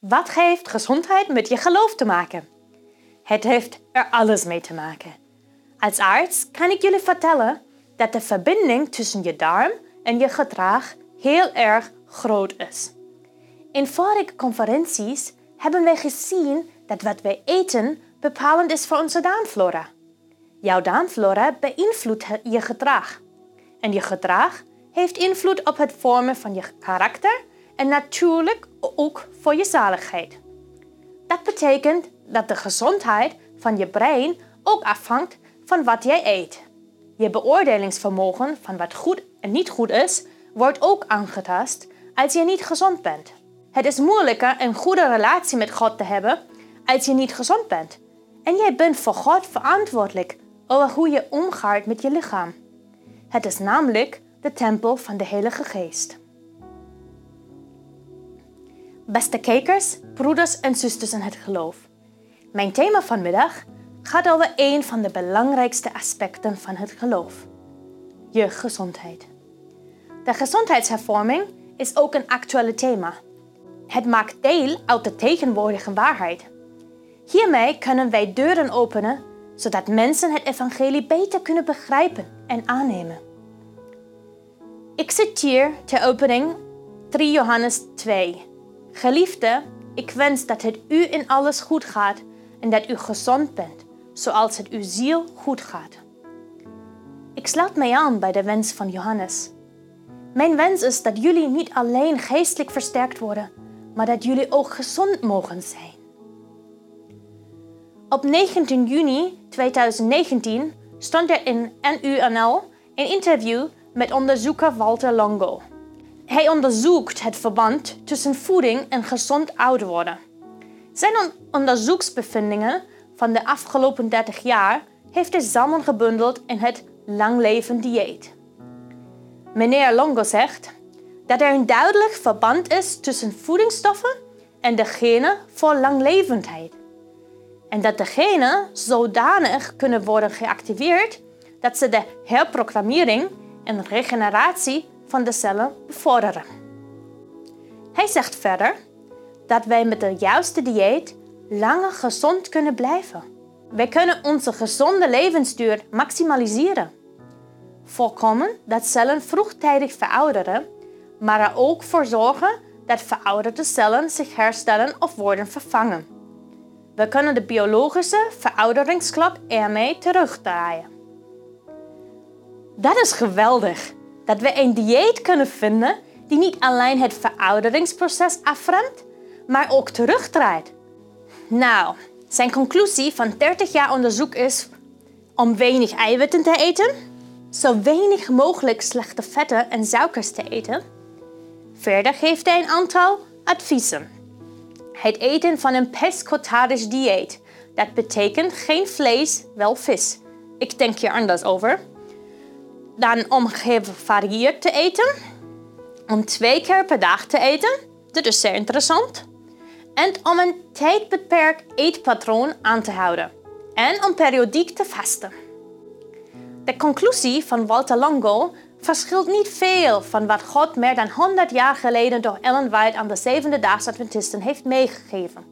Wat heeft gezondheid met je geloof te maken? Het heeft er alles mee te maken. Als arts kan ik jullie vertellen dat de verbinding tussen je darm en je gedrag heel erg groot is. In vorige conferenties hebben wij gezien dat wat wij eten bepalend is voor onze darmflora. Jouw darmflora beïnvloedt je gedrag. En je gedrag heeft invloed op het vormen van je karakter en natuurlijk ook voor je zaligheid. Dat betekent dat de gezondheid van je brein ook afhangt van wat jij eet. Je beoordelingsvermogen van wat goed en niet goed is, wordt ook aangetast als je niet gezond bent. Het is moeilijker een goede relatie met God te hebben als je niet gezond bent. En jij bent voor God verantwoordelijk over hoe je omgaat met je lichaam. Het is namelijk de tempel van de Heilige Geest. Beste kijkers, broeders en zusters in het geloof. Mijn thema vanmiddag gaat over een van de belangrijkste aspecten van het geloof: je gezondheid. De gezondheidshervorming is ook een actuele thema. Het maakt deel uit de tegenwoordige waarheid. Hiermee kunnen wij deuren openen zodat mensen het evangelie beter kunnen begrijpen en aannemen. Ik citeer ter opening 3 Johannes 2. Geliefde, ik wens dat het u in alles goed gaat en dat u gezond bent, zoals het uw ziel goed gaat. Ik sluit mij aan bij de wens van Johannes. Mijn wens is dat jullie niet alleen geestelijk versterkt worden, maar dat jullie ook gezond mogen zijn. Op 19 juni 2019 stond er in NUNL een interview met onderzoeker Walter Longo. Hij onderzoekt het verband tussen voeding en gezond ouder worden. Zijn onderzoeksbevindingen van de afgelopen 30 jaar heeft hij samengebundeld in het langlevend dieet. Meneer Longo zegt dat er een duidelijk verband is tussen voedingsstoffen en de genen voor langlevendheid. En dat de genen zodanig kunnen worden geactiveerd dat ze de herprogrammering en regeneratie van de cellen bevorderen. Hij zegt verder dat wij met de juiste dieet langer gezond kunnen blijven. Wij kunnen onze gezonde levensduur maximaliseren. Voorkomen dat cellen vroegtijdig verouderen, maar er ook voor zorgen dat verouderde cellen zich herstellen of worden vervangen. We kunnen de biologische verouderingsklok ermee terugdraaien. Dat is geweldig, dat we een dieet kunnen vinden die niet alleen het verouderingsproces afremt, maar ook terugdraait. Nou, zijn conclusie van 30 jaar onderzoek is om weinig eiwitten te eten, zo weinig mogelijk slechte vetten en suikers te eten. Verder geeft hij een aantal adviezen. Het eten van een pescotarisch dieet. Dat betekent geen vlees, wel vis. Ik denk hier anders over. Dan om gevarieerd te eten. Om twee keer per dag te eten. Dat is zeer interessant. En om een tijdbeperkt eetpatroon aan te houden. En om periodiek te vasten. De conclusie van Walter Longo verschilt niet veel van wat God meer dan 100 jaar geleden door Ellen White aan de zevende daags Adventisten heeft meegegeven.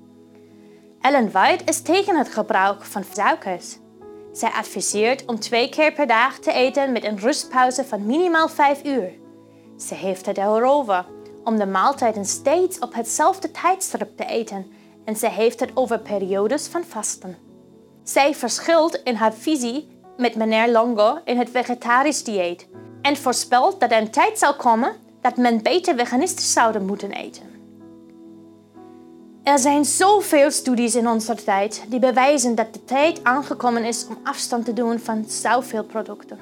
Ellen White is tegen het gebruik van suikers. Zij adviseert om twee keer per dag te eten met een rustpauze van minimaal 5 uur. Ze heeft het erover om de maaltijden steeds op hetzelfde tijdstip te eten en ze heeft het over periodes van vasten. Zij verschilt in haar visie met meneer Longo in het vegetarisch dieet en voorspelt dat er een tijd zal komen dat men beter veganistisch zouden moeten eten. Er zijn zoveel studies in onze tijd die bewijzen dat de tijd aangekomen is om afstand te doen van zoveel producten.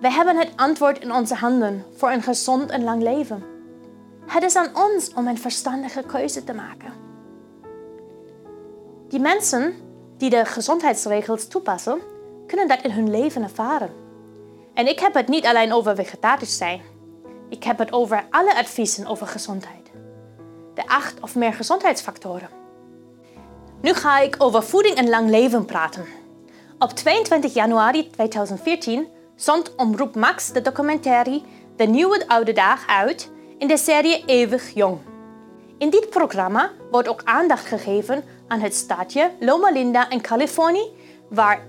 We hebben het antwoord in onze handen voor een gezond en lang leven. Het is aan ons om een verstandige keuze te maken. Die mensen die de gezondheidsregels toepassen, kunnen dat in hun leven ervaren. En ik heb het niet alleen over vegetarisch zijn. Ik heb het over alle adviezen over gezondheid. De acht of meer gezondheidsfactoren. Nu ga ik over voeding en lang leven praten. Op 22 januari 2014 zond Omroep Max de documentaire De Nieuwe Oude Dag uit in de serie Eeuwig Jong. In dit programma wordt ook aandacht gegeven aan het stadje Loma Linda in Californië, waar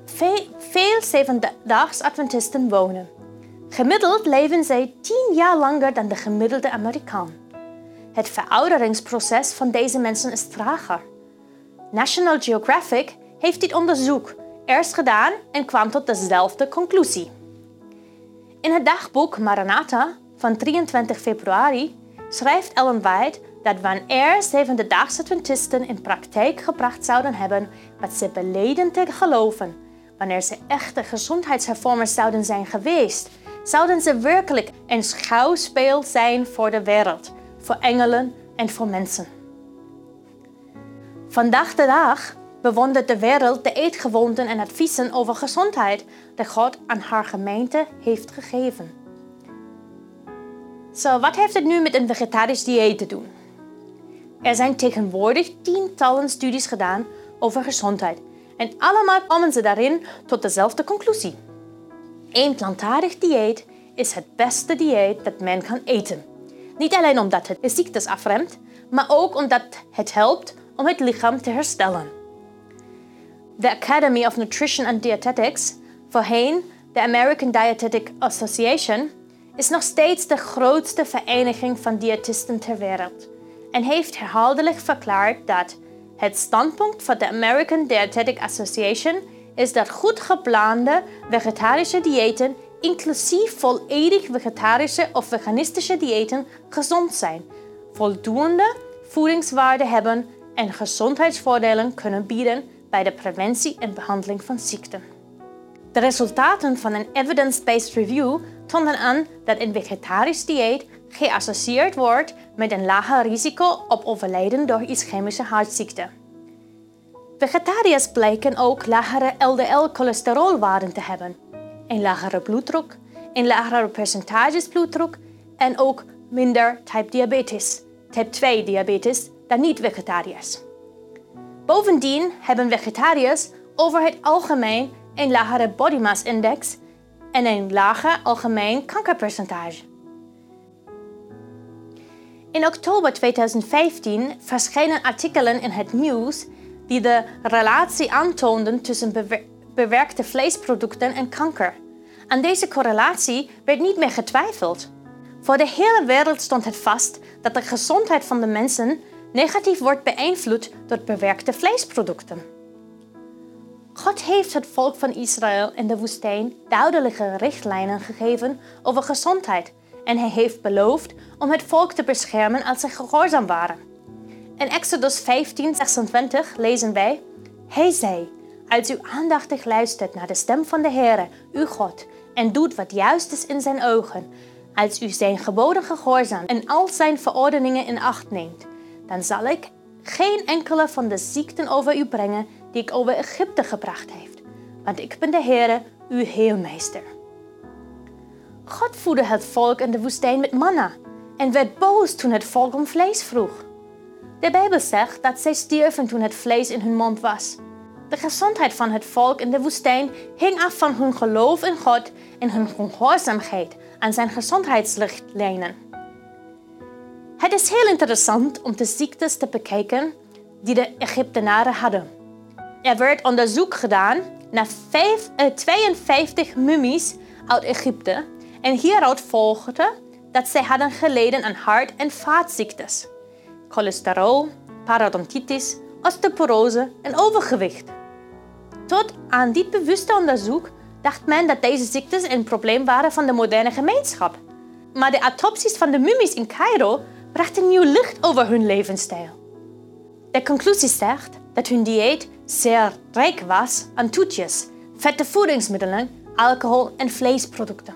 veel zevendaags Adventisten wonen. Gemiddeld leven zij 10 jaar langer dan de gemiddelde Amerikaan. Het verouderingsproces van deze mensen is trager. National Geographic heeft dit onderzoek eerst gedaan en kwam tot dezelfde conclusie. In het dagboek Maranatha van 23 februari schrijft Ellen White dat wanneer zevende-daagse Adventisten in praktijk gebracht zouden hebben wat ze beleden te geloven, wanneer ze echte gezondheidshervormers zouden zijn geweest, zouden ze werkelijk een schouwspeel zijn voor de wereld, voor engelen en voor mensen. Vandaag de dag bewondert de wereld de eetgewoonten en adviezen over gezondheid die God aan haar gemeente heeft gegeven. Zo, wat heeft het nu met een vegetarisch dieet te doen? Er zijn tegenwoordig tientallen studies gedaan over gezondheid en allemaal komen ze daarin tot dezelfde conclusie. Een plantaardig dieet is het beste dieet dat men kan eten. Niet alleen omdat het de ziektes afremt, maar ook omdat het helpt om het lichaam te herstellen. De Academy of Nutrition and Dietetics, voorheen de American Dietetic Association, is nog steeds de grootste vereniging van diëtisten ter wereld en heeft herhaaldelijk verklaard dat het standpunt van de American Dietetic Association is dat goed geplande vegetarische diëten, inclusief volledig vegetarische of veganistische diëten, gezond zijn, voldoende voedingswaarde hebben en gezondheidsvoordelen kunnen bieden bij de preventie en behandeling van ziekten. De resultaten van een evidence-based review tonen aan dat een vegetarisch dieet geassocieerd wordt met een lager risico op overlijden door ischemische hartziekte. Vegetariërs blijken ook lagere LDL-cholesterolwaarden te hebben, een lagere bloeddruk, een lagere percentages bloeddruk en ook minder type diabetes, type 2 diabetes, dan niet-vegetariërs. Bovendien hebben vegetariërs over het algemeen een lagere body mass index en een lager algemeen kankerpercentage. In oktober 2015 verschenen artikelen in het nieuws die de relatie aantoonden tussen bewerkte vleesproducten en kanker. Aan deze correlatie werd niet meer getwijfeld. Voor de hele wereld stond het vast dat de gezondheid van de mensen negatief wordt beïnvloed door bewerkte vleesproducten. God heeft het volk van Israël in de woestijn duidelijke richtlijnen gegeven over gezondheid en hij heeft beloofd om het volk te beschermen als ze gehoorzaam waren. In Exodus 15, 26 lezen wij: Hij zei: Als u aandachtig luistert naar de stem van de Heere, uw God, en doet wat juist is in zijn ogen, als u zijn geboden gehoorzaamt en al zijn verordeningen in acht neemt, dan zal ik geen enkele van de ziekten over u brengen die ik over Egypte gebracht heeft, want ik ben de Heere, uw heelmeester. God voedde het volk in de woestijn met manna en werd boos toen het volk om vlees vroeg. De Bijbel zegt dat zij stierven toen het vlees in hun mond was. De gezondheid van het volk in de woestijn hing af van hun geloof in God en hun gehoorzaamheid aan zijn gezondheidsrichtlijnen. Het is heel interessant om de ziektes te bekijken die de Egyptenaren hadden. Er werd onderzoek gedaan naar 52 mummies uit Egypte en hieruit volgde dat zij hadden geleden aan hart- en vaatziektes, cholesterol, parodontitis, osteoporose en overgewicht. Tot aan dit bewuste onderzoek dacht men dat deze ziektes een probleem waren van de moderne gemeenschap. Maar de autopsies van de mummies in Cairo brachten nieuw licht over hun levensstijl. De conclusie zegt dat hun dieet zeer rijk was aan toetjes, vette voedingsmiddelen, alcohol en vleesproducten.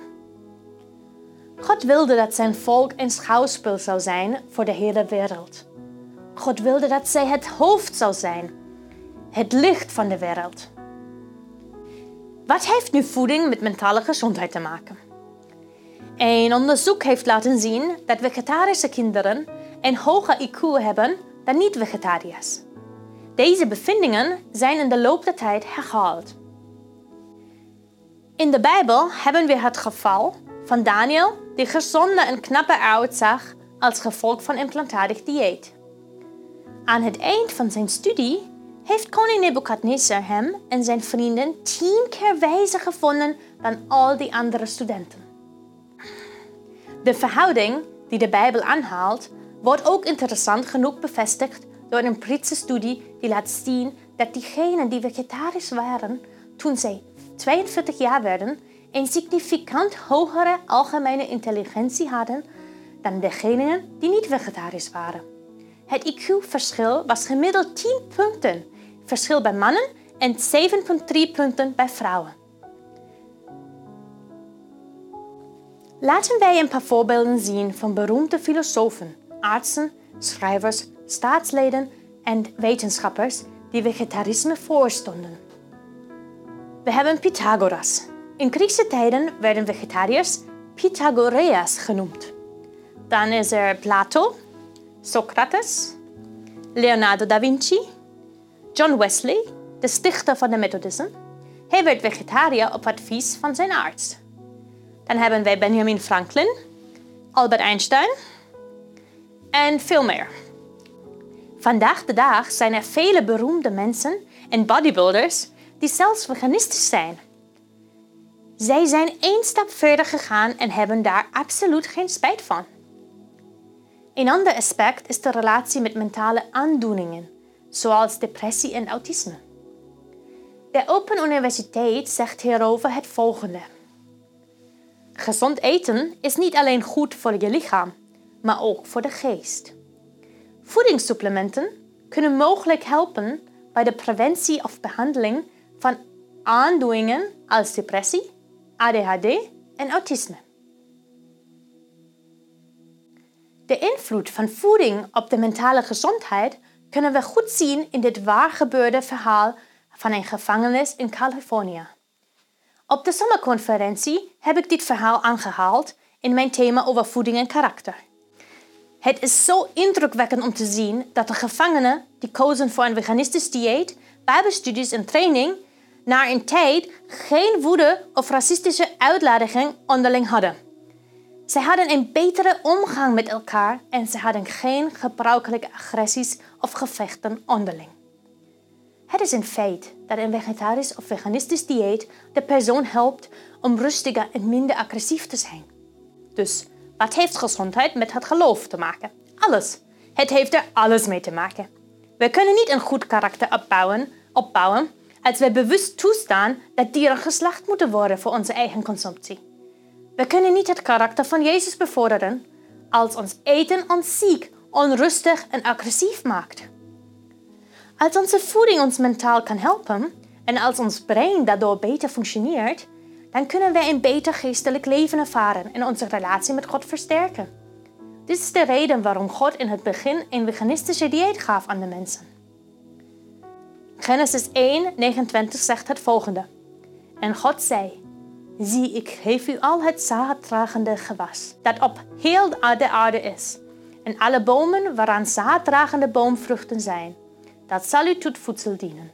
God wilde dat zijn volk een schouwspel zou zijn voor de hele wereld. God wilde dat zij het hoofd zou zijn, het licht van de wereld. Wat heeft nu voeding met mentale gezondheid te maken? Een onderzoek heeft laten zien dat vegetarische kinderen een hoger IQ hebben dan niet-vegetariërs. Deze bevindingen zijn in de loop der tijd herhaald. In de Bijbel hebben we het geval van Daniel, die gezonde en knappe uitzag als gevolg van een plantaardig dieet. Aan het eind van zijn studie heeft koning Nebukadnezar hem en zijn vrienden tien keer wijzer gevonden dan al die andere studenten. De verhouding die de Bijbel aanhaalt, wordt ook interessant genoeg bevestigd door een Britse studie die laat zien dat diegenen die vegetarisch waren toen zij 42 jaar werden, een significant hogere algemene intelligentie hadden dan degenen die niet vegetarisch waren. Het IQ-verschil was gemiddeld 10 punten, verschil bij mannen en 7,3 punten bij vrouwen. Laten wij een paar voorbeelden zien van beroemde filosofen, artsen, schrijvers, staatsleden en wetenschappers die vegetarisme voorstonden. We hebben Pythagoras. In Griekse tijden werden vegetariërs Pythagoreas genoemd. Dan is er Plato, Socrates, Leonardo da Vinci, John Wesley, de stichter van de Methodisme. Hij werd vegetariër op advies van zijn arts. Dan hebben wij Benjamin Franklin, Albert Einstein en veel meer. Vandaag de dag zijn er vele beroemde mensen en bodybuilders die zelfs veganistisch zijn. Zij zijn één stap verder gegaan en hebben daar absoluut geen spijt van. Een ander aspect is de relatie met mentale aandoeningen, zoals depressie en autisme. De Open Universiteit zegt hierover het volgende. Gezond eten is niet alleen goed voor je lichaam, maar ook voor de geest. Voedingssupplementen kunnen mogelijk helpen bij de preventie of behandeling van aandoeningen als depressie, ADHD en autisme. De invloed van voeding op de mentale gezondheid kunnen we goed zien in dit waargebeurde verhaal van een gevangenis in Californië. Op de zomerconferentie heb ik dit verhaal aangehaald in mijn thema over voeding en karakter. Het is zo indrukwekkend om te zien dat de gevangenen die kozen voor een veganistisch dieet, bijbestudies en training, na een tijd geen woede of racistische uitlating onderling hadden. Zij hadden een betere omgang met elkaar en ze hadden geen gebruikelijke agressies of gevechten onderling. Het is een feit dat een vegetarisch of veganistisch dieet de persoon helpt om rustiger en minder agressief te zijn. Dus wat heeft gezondheid met het geloof te maken? Alles. Het heeft er alles mee te maken. We kunnen niet een goed karakter opbouwen, opbouwen als we bewust toestaan dat dieren geslacht moeten worden voor onze eigen consumptie. We kunnen niet het karakter van Jezus bevorderen als ons eten ons ziek, onrustig en agressief maakt. Als onze voeding ons mentaal kan helpen en als ons brein daardoor beter functioneert, dan kunnen wij een beter geestelijk leven ervaren en onze relatie met God versterken. Dit is de reden waarom God in het begin een veganistische dieet gaf aan de mensen. Genesis 1, 29 zegt het volgende. En God zei, zie ik geef u al het zaaddragende gewas, dat op heel de aarde is, en alle bomen waaraan zaaddragende boomvruchten zijn, dat zal u tot voedsel dienen.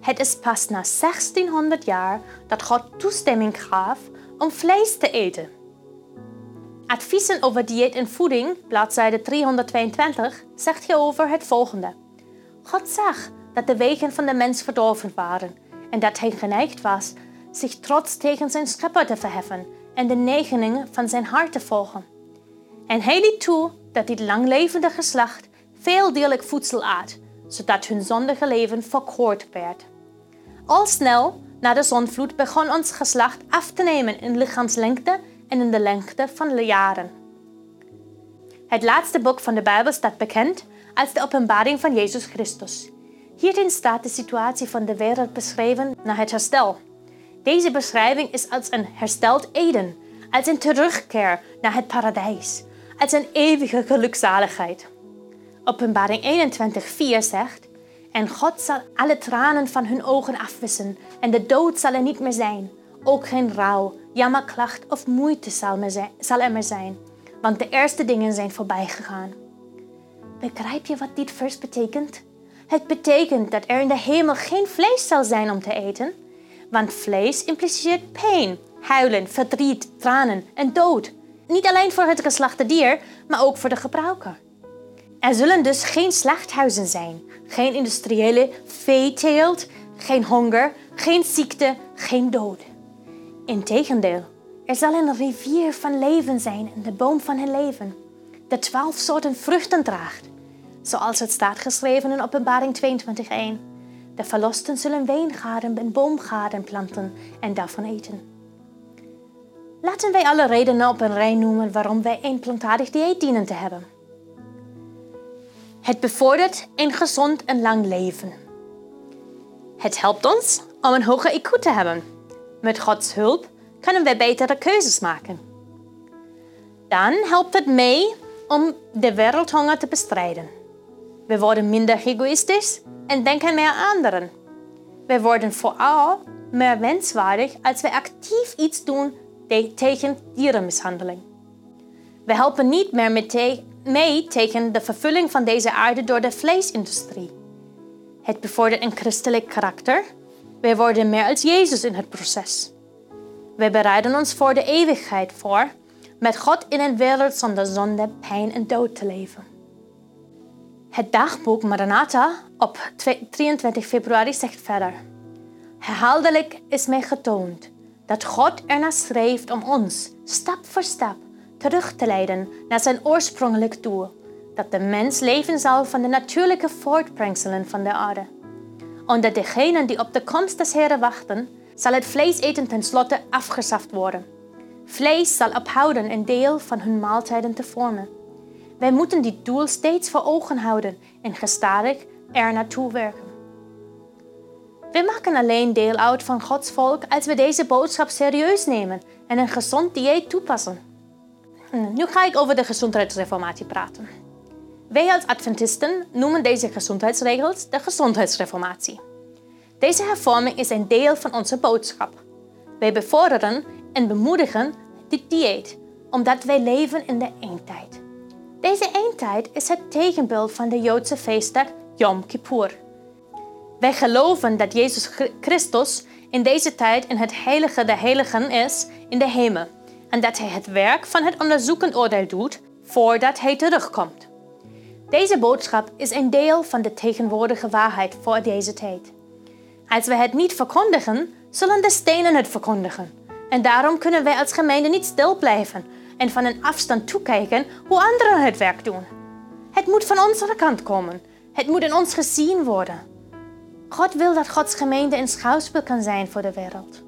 Het is pas na 1600 jaar dat God toestemming gaf om vlees te eten. Adviezen over dieet en voeding, bladzijde 322, zegt hierover het volgende. God zag dat de wegen van de mens verdorven waren en dat hij geneigd was zich trots tegen zijn schepper te verheffen en de neigingen van zijn hart te volgen. En hij liet toe dat dit langlevende geslacht veel dierlijk voedsel at, zodat hun zondige leven verkort werd. Al snel na de zonvloed begon ons geslacht af te nemen in lichaamslengte en in de lengte van de jaren. Het laatste boek van de Bijbel staat bekend als de openbaring van Jezus Christus. Hierin staat de situatie van de wereld beschreven na het herstel. Deze beschrijving is als een hersteld Eden, als een terugkeer naar het paradijs, als een eeuwige gelukzaligheid. Openbaring 21:4 zegt: En God zal alle tranen van hun ogen afwissen, en de dood zal er niet meer zijn. Ook geen rouw, jammerklacht of moeite zal er meer zijn, want de eerste dingen zijn voorbij gegaan. Begrijp je wat dit vers betekent? Het betekent dat er in de hemel geen vlees zal zijn om te eten, want vlees impliceert pijn, huilen, verdriet, tranen en dood. Niet alleen voor het geslachte dier, maar ook voor de gebruiker. Er zullen dus geen slachthuizen zijn, geen industriële veeteelt, geen honger, geen ziekte, geen dood. Integendeel, er zal een rivier van leven zijn in de boom van het leven, de twaalf soorten vruchten draagt, zoals het staat geschreven in Openbaring 22:1. De verlosten zullen wijngaarden en boomgaarden planten en daarvan eten. Laten wij alle redenen op een rij noemen waarom wij een plantaardig dieet dienen te hebben. Het bevordert een gezond en lang leven. Het helpt ons om een hoge IQ te hebben. Met Gods hulp kunnen wij betere keuzes maken. Dan helpt het mee om de wereldhonger te bestrijden. We worden minder egoïstisch en denken meer aan anderen. We worden vooral meer wenswaardig als we actief iets doen tegen dierenmishandeling. We helpen niet meer mee tegen de vervulling van deze aarde door de vleesindustrie. Het bevordert een christelijk karakter. We worden meer als Jezus in het proces. We bereiden ons voor de eeuwigheid voor, met God in een wereld zonder zonde, pijn en dood te leven. Het dagboek Maranatha op 23 februari zegt verder: Herhaaldelijk is mij getoond dat God ernaar streeft om ons stap voor stap terug te leiden naar zijn oorspronkelijk doel, dat de mens leven zal van de natuurlijke voortbrengselen van de aarde. Onder degenen die op de komst des Heren wachten, zal het vlees eten tenslotte afgeschaft worden. Vlees zal ophouden een deel van hun maaltijden te vormen. Wij moeten dit doel steeds voor ogen houden en gestadig er naartoe werken. We maken alleen deel uit van Gods volk als we deze boodschap serieus nemen en een gezond dieet toepassen. Nu ga ik over de gezondheidsreformatie praten. Wij als Adventisten noemen deze gezondheidsregels de gezondheidsreformatie. Deze hervorming is een deel van onze boodschap. Wij bevorderen en bemoedigen dit dieet, omdat wij leven in de eindtijd. Deze eindtijd is het tegenbeeld van de Joodse feestdag Yom Kippur. Wij geloven dat Jezus Christus in deze tijd in het heilige der heiligen is in de hemel en dat hij het werk van het onderzoekend oordeel doet voordat hij terugkomt. Deze boodschap is een deel van de tegenwoordige waarheid voor deze tijd. Als we het niet verkondigen, zullen de stenen het verkondigen. En daarom kunnen wij als gemeente niet stil blijven en van een afstand toekijken hoe anderen het werk doen. Het moet van onze kant komen. Het moet in ons gezien worden. God wil dat Gods gemeente een schouwspel kan zijn voor de wereld.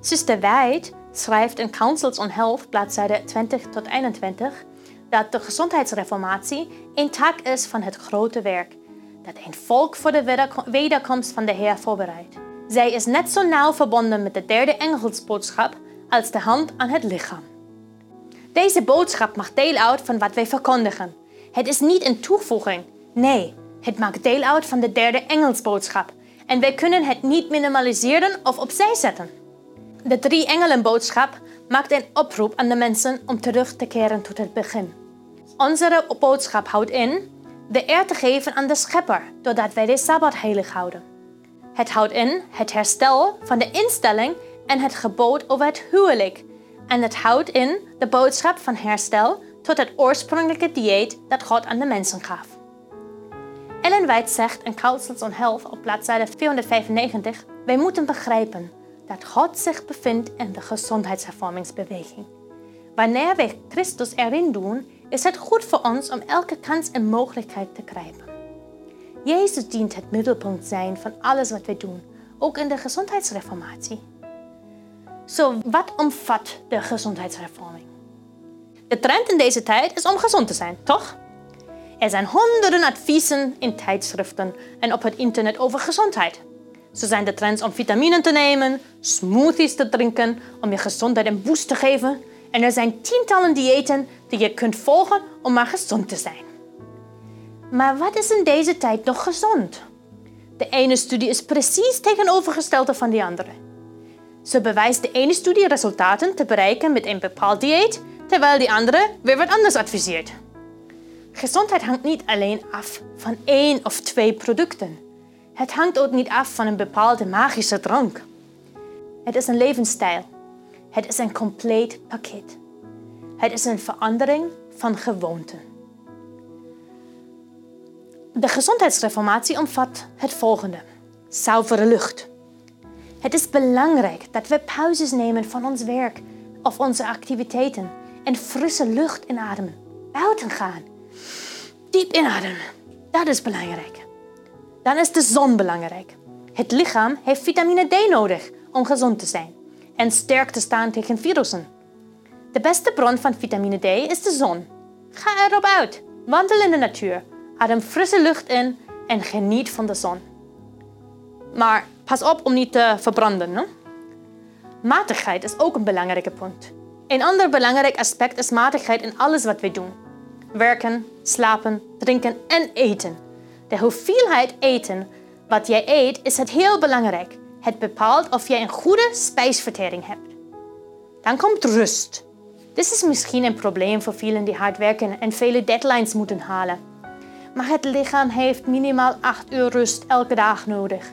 Zuster Wijd schrijft in Councils on Health, bladzijde 20 tot 21, dat de gezondheidsreformatie een taak is van het grote werk, dat een volk voor de wederkomst van de Heer voorbereidt. Zij is net zo nauw verbonden met de derde engelsboodschap als de hand aan het lichaam. Deze boodschap maakt deel uit van wat wij verkondigen. Het is niet een toevoeging, nee, het maakt deel uit van de derde engelsboodschap en wij kunnen het niet minimaliseren of opzij zetten. De drie engelenboodschap maakt een oproep aan de mensen om terug te keren tot het begin. Onze boodschap houdt in de eer te geven aan de schepper doordat wij de Sabbat heilig houden. Het houdt in het herstel van de instelling en het gebod over het huwelijk. En het houdt in de boodschap van herstel tot het oorspronkelijke dieet dat God aan de mensen gaf. Ellen White zegt in Counsels on Health op bladzijde 495: Wij moeten begrijpen dat God zich bevindt in de gezondheidshervormingsbeweging. Wanneer wij Christus erin doen, is het goed voor ons om elke kans en mogelijkheid te grijpen. Jezus dient het middelpunt zijn van alles wat wij doen, ook in de gezondheidsreformatie. Zo, wat omvat de gezondheidshervorming? De trend in deze tijd is om gezond te zijn, toch? Er zijn honderden adviezen in tijdschriften en op het internet over gezondheid. Zo zijn de trends om vitaminen te nemen, smoothies te drinken om je gezondheid een boost te geven. En er zijn tientallen diëten die je kunt volgen om maar gezond te zijn. Maar wat is in deze tijd nog gezond? De ene studie is precies tegenovergestelde van de andere. Zo bewijst de ene studie resultaten te bereiken met een bepaald dieet, terwijl de andere weer wat anders adviseert. Gezondheid hangt niet alleen af van één of twee producten. Het hangt ook niet af van een bepaalde magische drank. Het is een levensstijl. Het is een compleet pakket. Het is een verandering van gewoonten. De gezondheidsreformatie omvat het volgende: zuivere lucht. Het is belangrijk dat we pauzes nemen van ons werk of onze activiteiten en frisse lucht inademen. Buiten gaan. Diep inademen. Dat is belangrijk. Dan is de zon belangrijk. Het lichaam heeft vitamine D nodig om gezond te zijn en sterk te staan tegen virussen. De beste bron van vitamine D is de zon. Ga erop uit. Wandel in de natuur. Adem frisse lucht in en geniet van de zon. Maar pas op om niet te verbranden. Matigheid is ook een belangrijke punt. Een ander belangrijk aspect is matigheid in alles wat we doen. Werken, slapen, drinken en eten. De hoeveelheid eten wat jij eet is het heel belangrijk. Het bepaalt of jij een goede spijsvertering hebt. Dan komt rust. Dit is misschien een probleem voor velen die hard werken en vele deadlines moeten halen. Maar het lichaam heeft minimaal 8 uur rust elke dag nodig.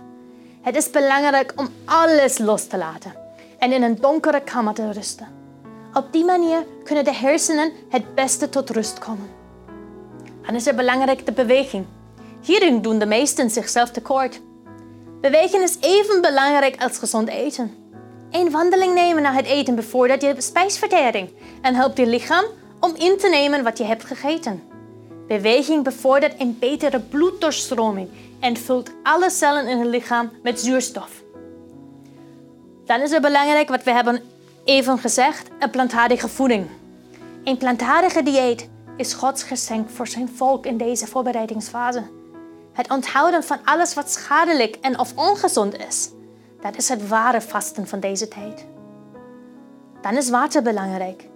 Het is belangrijk om alles los te laten en in een donkere kamer te rusten. Op die manier kunnen de hersenen het beste tot rust komen. Dan is er belangrijk de beweging. Hierin doen de meesten zichzelf tekort. Bewegen is even belangrijk als gezond eten. Een wandeling nemen na het eten bevordert je spijsvertering en helpt je lichaam om in te nemen wat je hebt gegeten. Beweging bevordert een betere bloeddoorstroming en vult alle cellen in het lichaam met zuurstof. Dan is het belangrijk wat we hebben even gezegd, een plantaardige voeding. Een plantaardige dieet is Gods geschenk voor zijn volk in deze voorbereidingsfase. Het onthouden van alles wat schadelijk en of ongezond is. Dat is het ware vasten van deze tijd. Dan is water belangrijk.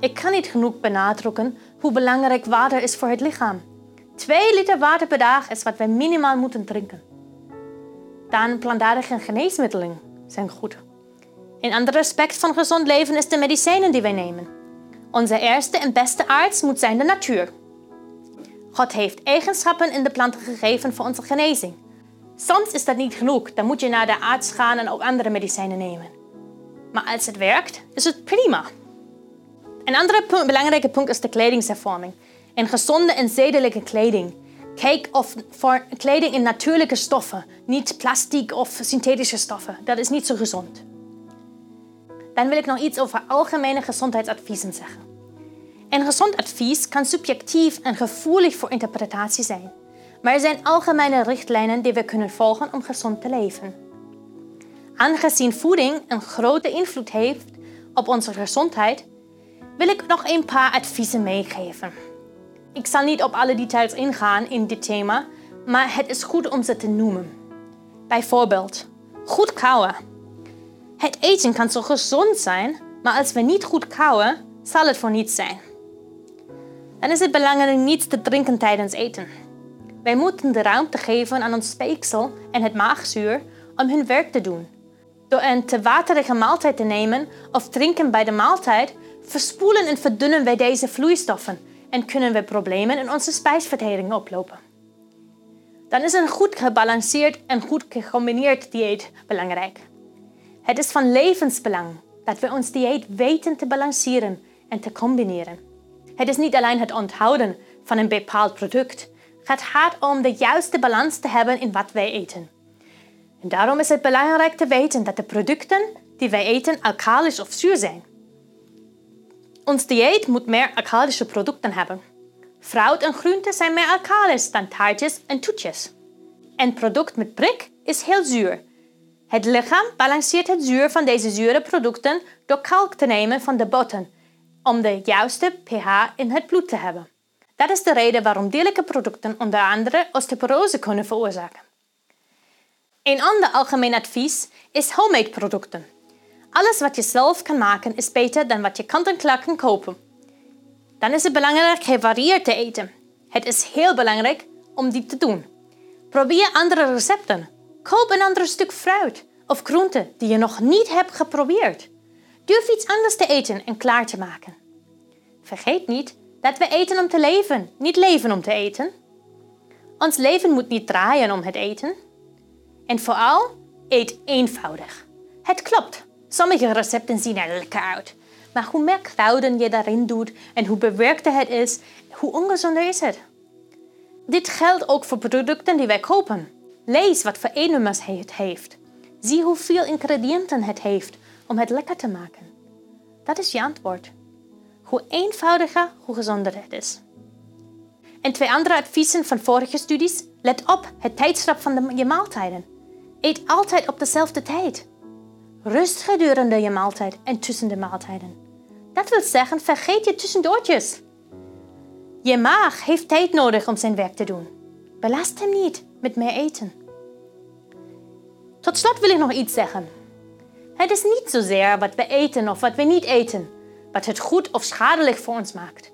Ik kan niet genoeg benadrukken hoe belangrijk water is voor het lichaam. 2 liter water per dag is wat we minimaal moeten drinken. Dan plantaardige geneesmiddelen zijn goed. Een ander aspect van gezond leven is de medicijnen die wij nemen. Onze eerste en beste arts moet zijn de natuur. God heeft eigenschappen in de planten gegeven voor onze genezing. Soms is dat niet genoeg, dan moet je naar de arts gaan en ook andere medicijnen nemen. Maar als het werkt, is het prima. Een andere belangrijke punt is de kledingshervorming. En gezonde en zedelijke kleding. Kijk of voor kleding in natuurlijke stoffen, niet plastic of synthetische stoffen. Dat is niet zo gezond. Dan wil ik nog iets over algemene gezondheidsadviezen zeggen. Een gezond advies kan subjectief en gevoelig voor interpretatie zijn. Maar er zijn algemene richtlijnen die we kunnen volgen om gezond te leven. Aangezien voeding een grote invloed heeft op onze gezondheid, wil ik nog een paar adviezen meegeven. Ik zal niet op alle details ingaan in dit thema, maar het is goed om ze te noemen. Bijvoorbeeld, goed kauwen. Het eten kan zo gezond zijn, maar als we niet goed kauwen, zal het voor niets zijn. Dan is het belangrijk niets te drinken tijdens eten. Wij moeten de ruimte geven aan ons speeksel en het maagzuur om hun werk te doen. Door een te waterige maaltijd te nemen of drinken bij de maaltijd, verspoelen en verdunnen wij deze vloeistoffen en kunnen we problemen in onze spijsvertering oplopen. Dan is een goed gebalanceerd en goed gecombineerd dieet belangrijk. Het is van levensbelang dat we ons dieet weten te balanceren en te combineren. Het is niet alleen het onthouden van een bepaald product. Het gaat om de juiste balans te hebben in wat wij eten. En daarom is het belangrijk te weten dat de producten die wij eten alkalisch of zuur zijn. Ons dieet moet meer alkalische producten hebben. Fruit en groenten zijn meer alkalisch dan taartjes en toetjes. Een product met prik is heel zuur. Het lichaam balanceert het zuur van deze zure producten door kalk te nemen van de botten om de juiste pH in het bloed te hebben. Dat is de reden waarom dierlijke producten onder andere osteoporose kunnen veroorzaken. Een ander algemeen advies is homemade producten. Alles wat je zelf kan maken is beter dan wat je kant-en-klaar kan kopen. Dan is het belangrijk gevarieerd te eten. Het is heel belangrijk om dit te doen. Probeer andere recepten. Koop een ander stuk fruit of groente die je nog niet hebt geprobeerd. Durf iets anders te eten en klaar te maken. Vergeet niet dat we eten om te leven, niet leven om te eten. Ons leven moet niet draaien om het eten. En vooral, eet eenvoudig. Het klopt, sommige recepten zien er lekker uit. Maar hoe meer kruiden je daarin doet en hoe bewerkter het is, hoe ongezonder is het. Dit geldt ook voor producten die wij kopen. Lees wat voor E-nummers het heeft. Zie hoeveel ingrediënten het heeft om het lekker te maken. Dat is je antwoord. Hoe eenvoudiger, hoe gezonder het is. En twee andere adviezen van vorige studies. Let op het tijdstip van de, je maaltijden. Eet altijd op dezelfde tijd. Rust gedurende je maaltijd en tussen de maaltijden. Dat wil zeggen, vergeet je tussendoortjes. Je maag heeft tijd nodig om zijn werk te doen. Belast hem niet met meer eten. Tot slot wil ik nog iets zeggen. Het is niet zozeer wat we eten of wat we niet eten, wat het goed of schadelijk voor ons maakt.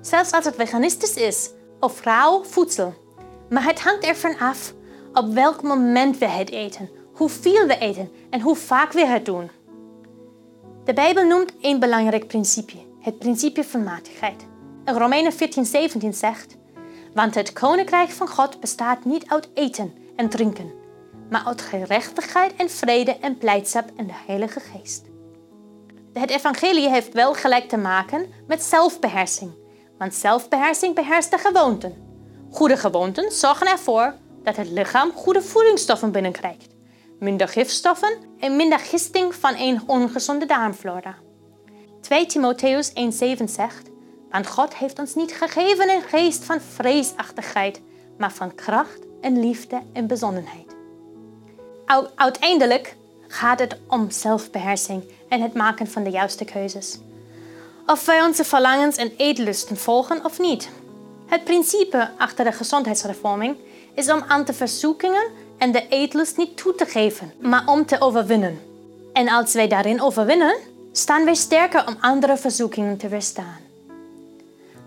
Zelfs als het veganistisch is of rauw voedsel. Maar het hangt ervan af op welk moment we het eten, hoeveel we eten en hoe vaak we het doen. De Bijbel noemt een belangrijk principe, het principe van matigheid. In Romeinen 14:17 zegt: Want het koninkrijk van God bestaat niet uit eten en drinken, maar uit gerechtigheid en vrede en blijdschap in de Heilige Geest. Het evangelie heeft wel gelijk te maken met zelfbeheersing, want zelfbeheersing beheerst de gewoonten. Goede gewoonten zorgen ervoor dat het lichaam goede voedingsstoffen binnenkrijgt, minder gifstoffen en minder gisting van een ongezonde darmflora. 2 Timotheus 1,7 zegt: Want God heeft ons niet gegeven een geest van vreesachtigheid, maar van kracht en liefde en bezonnenheid. Uiteindelijk gaat het om zelfbeheersing en het maken van de juiste keuzes. Of wij onze verlangens en eetlusten volgen of niet. Het principe achter de gezondheidsreforming is om aan de verzoekingen en de eetlust niet toe te geven, maar om te overwinnen. En als wij daarin overwinnen, staan wij sterker om andere verzoekingen te weerstaan.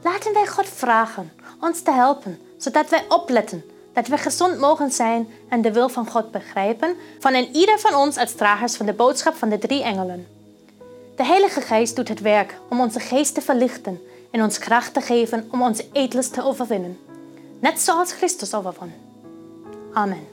Laten wij God vragen ons te helpen, zodat wij opletten dat we gezond mogen zijn en de wil van God begrijpen van en ieder van ons als dragers van de boodschap van de drie engelen. De Heilige Geest doet het werk om onze geest te verlichten en ons kracht te geven om onze eetlust te overwinnen, net zoals Christus overwon. Amen.